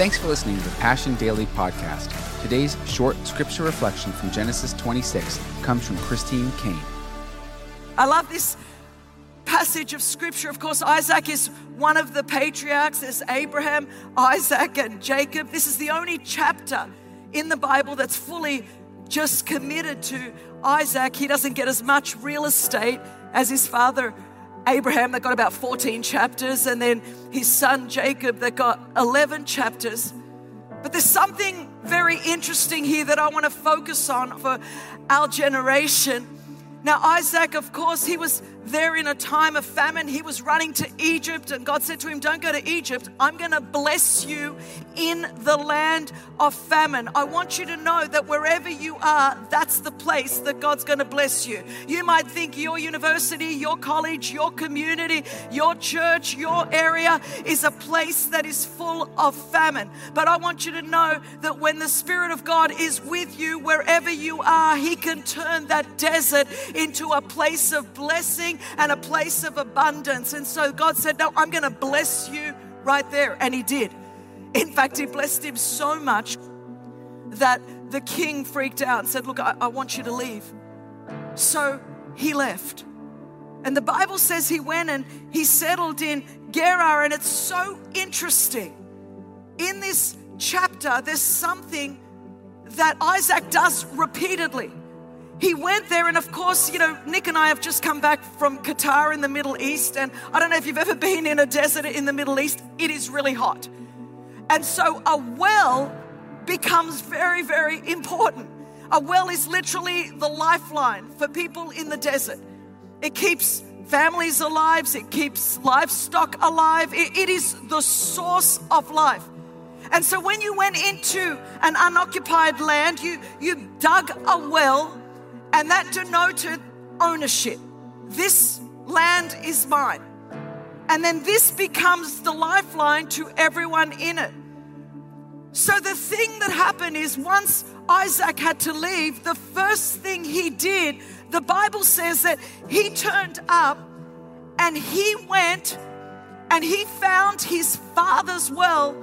Thanks for listening to the Passion Daily podcast. Today's short scripture reflection from Genesis 26 comes from Christine Caine. I love this passage of scripture. Of course, Isaac is one of the patriarchs. There's Abraham, Isaac, and Jacob. This is the only chapter in the Bible that's fully just committed to Isaac. He doesn't get as much real estate as his father Abraham that got about 14 chapters, and then his son Jacob that got 11 chapters. But there's something very interesting here that I want to focus on for our generation. Now, Isaac, of course, he was there in a time of famine. He was running to Egypt, and God said to him, Don't go to Egypt. I'm going to bless you in the land of famine. I want you to know that wherever you are, that's the place that God's going to bless you. You might think your university, your college, your community, your church, your area is a place that is full of famine. But I want you to know that when the Spirit of God is with you, wherever you are, He can turn that desert into a place of blessing and a place of abundance. And so God said, No, I'm going to bless you right there. And He did. In fact, He blessed him so much that the king freaked out and said, Look, I, I want you to leave. So he left. And the Bible says he went and he settled in Gerar. And it's so interesting. In this chapter, there's something that Isaac does repeatedly he went there, and of course, you know, Nick and I have just come back from Qatar in the Middle East. And I don't know if you've ever been in a desert in the Middle East, it is really hot. And so a well becomes very, very important. A well is literally the lifeline for people in the desert. It keeps families alive, it keeps livestock alive, it, it is the source of life. And so when you went into an unoccupied land, you, you dug a well and that denoted ownership. This land is mine. And then this becomes the lifeline to everyone in it. So the thing that happened is once Isaac had to leave, the first thing he did, the Bible says that he turned up and he went and he found his father's well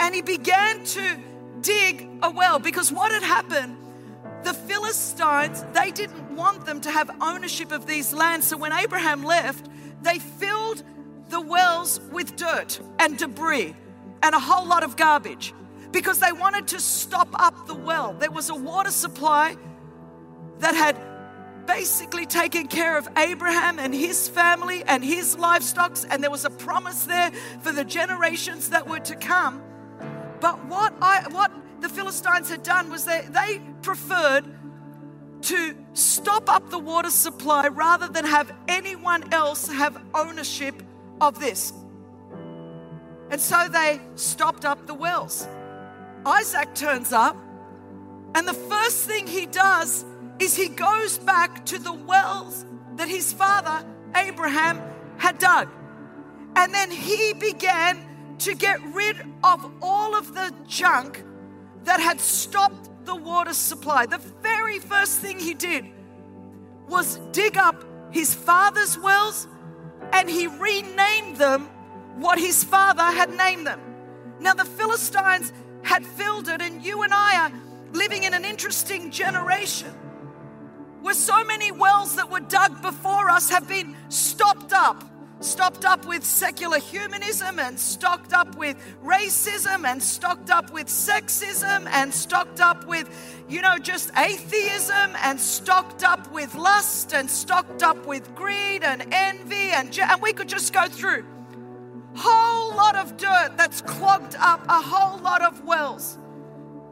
and he began to dig a well because what had happened the Philistines, they didn't want them to have ownership of these lands. So when Abraham left, they filled the wells with dirt and debris and a whole lot of garbage because they wanted to stop up the well. There was a water supply that had basically taken care of Abraham and his family and his livestock, and there was a promise there for the generations that were to come. But what I what the Philistines had done was they, they preferred to stop up the water supply rather than have anyone else have ownership of this. And so they stopped up the wells. Isaac turns up, and the first thing he does is he goes back to the wells that his father Abraham had dug. And then he began to get rid of all of the junk that had stopped the water supply. The very first thing he did was dig up his father's wells and he renamed them what his father had named them. Now, the Philistines had filled it, and you and I are living in an interesting generation where so many wells that were dug before us have been stopped up stocked up with secular humanism and stocked up with racism and stocked up with sexism and stocked up with, you know, just atheism and stocked up with lust and stocked up with greed and envy and, and we could just go through. Whole lot of dirt that's clogged up a whole lot of wells,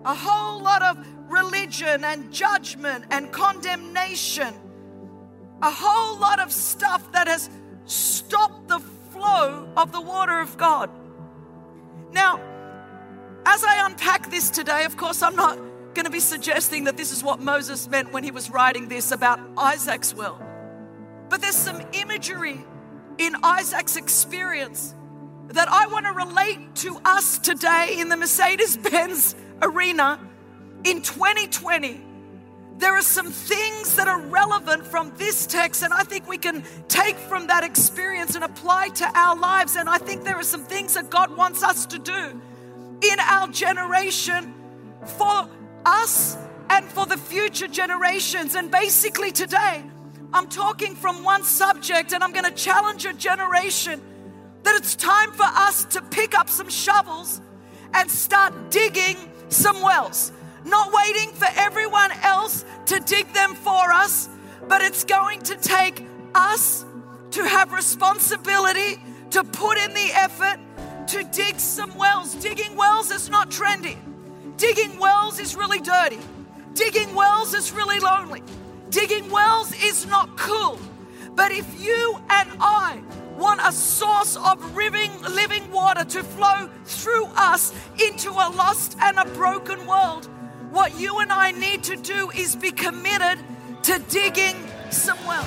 a whole lot of religion and judgment and condemnation, a whole lot of stuff that has stop the flow of the water of God. Now, as I unpack this today, of course, I'm not going to be suggesting that this is what Moses meant when he was writing this about Isaac's will. But there's some imagery in Isaac's experience that I want to relate to us today in the Mercedes Benz arena in 2020 there are some things that are relevant from this text, and I think we can take from that experience and apply to our lives. And I think there are some things that God wants us to do in our generation for us and for the future generations. And basically, today, I'm talking from one subject and I'm going to challenge a generation that it's time for us to pick up some shovels and start digging some wells. Not waiting for everyone else to dig them for us, but it's going to take us to have responsibility, to put in the effort, to dig some wells. Digging wells is not trendy. Digging wells is really dirty. Digging wells is really lonely. Digging wells is not cool. But if you and I want a source of living, living water to flow through us into a lost and a broken world, what you and I need to do is be committed to digging some wells.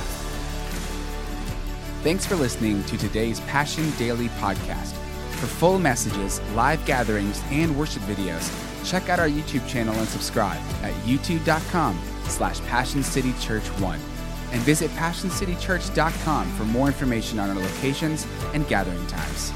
Thanks for listening to today's Passion Daily podcast. For full messages, live gatherings, and worship videos, check out our YouTube channel and subscribe at youtube.com slash Passion City Church 1 and visit PassionCityChurch.com for more information on our locations and gathering times.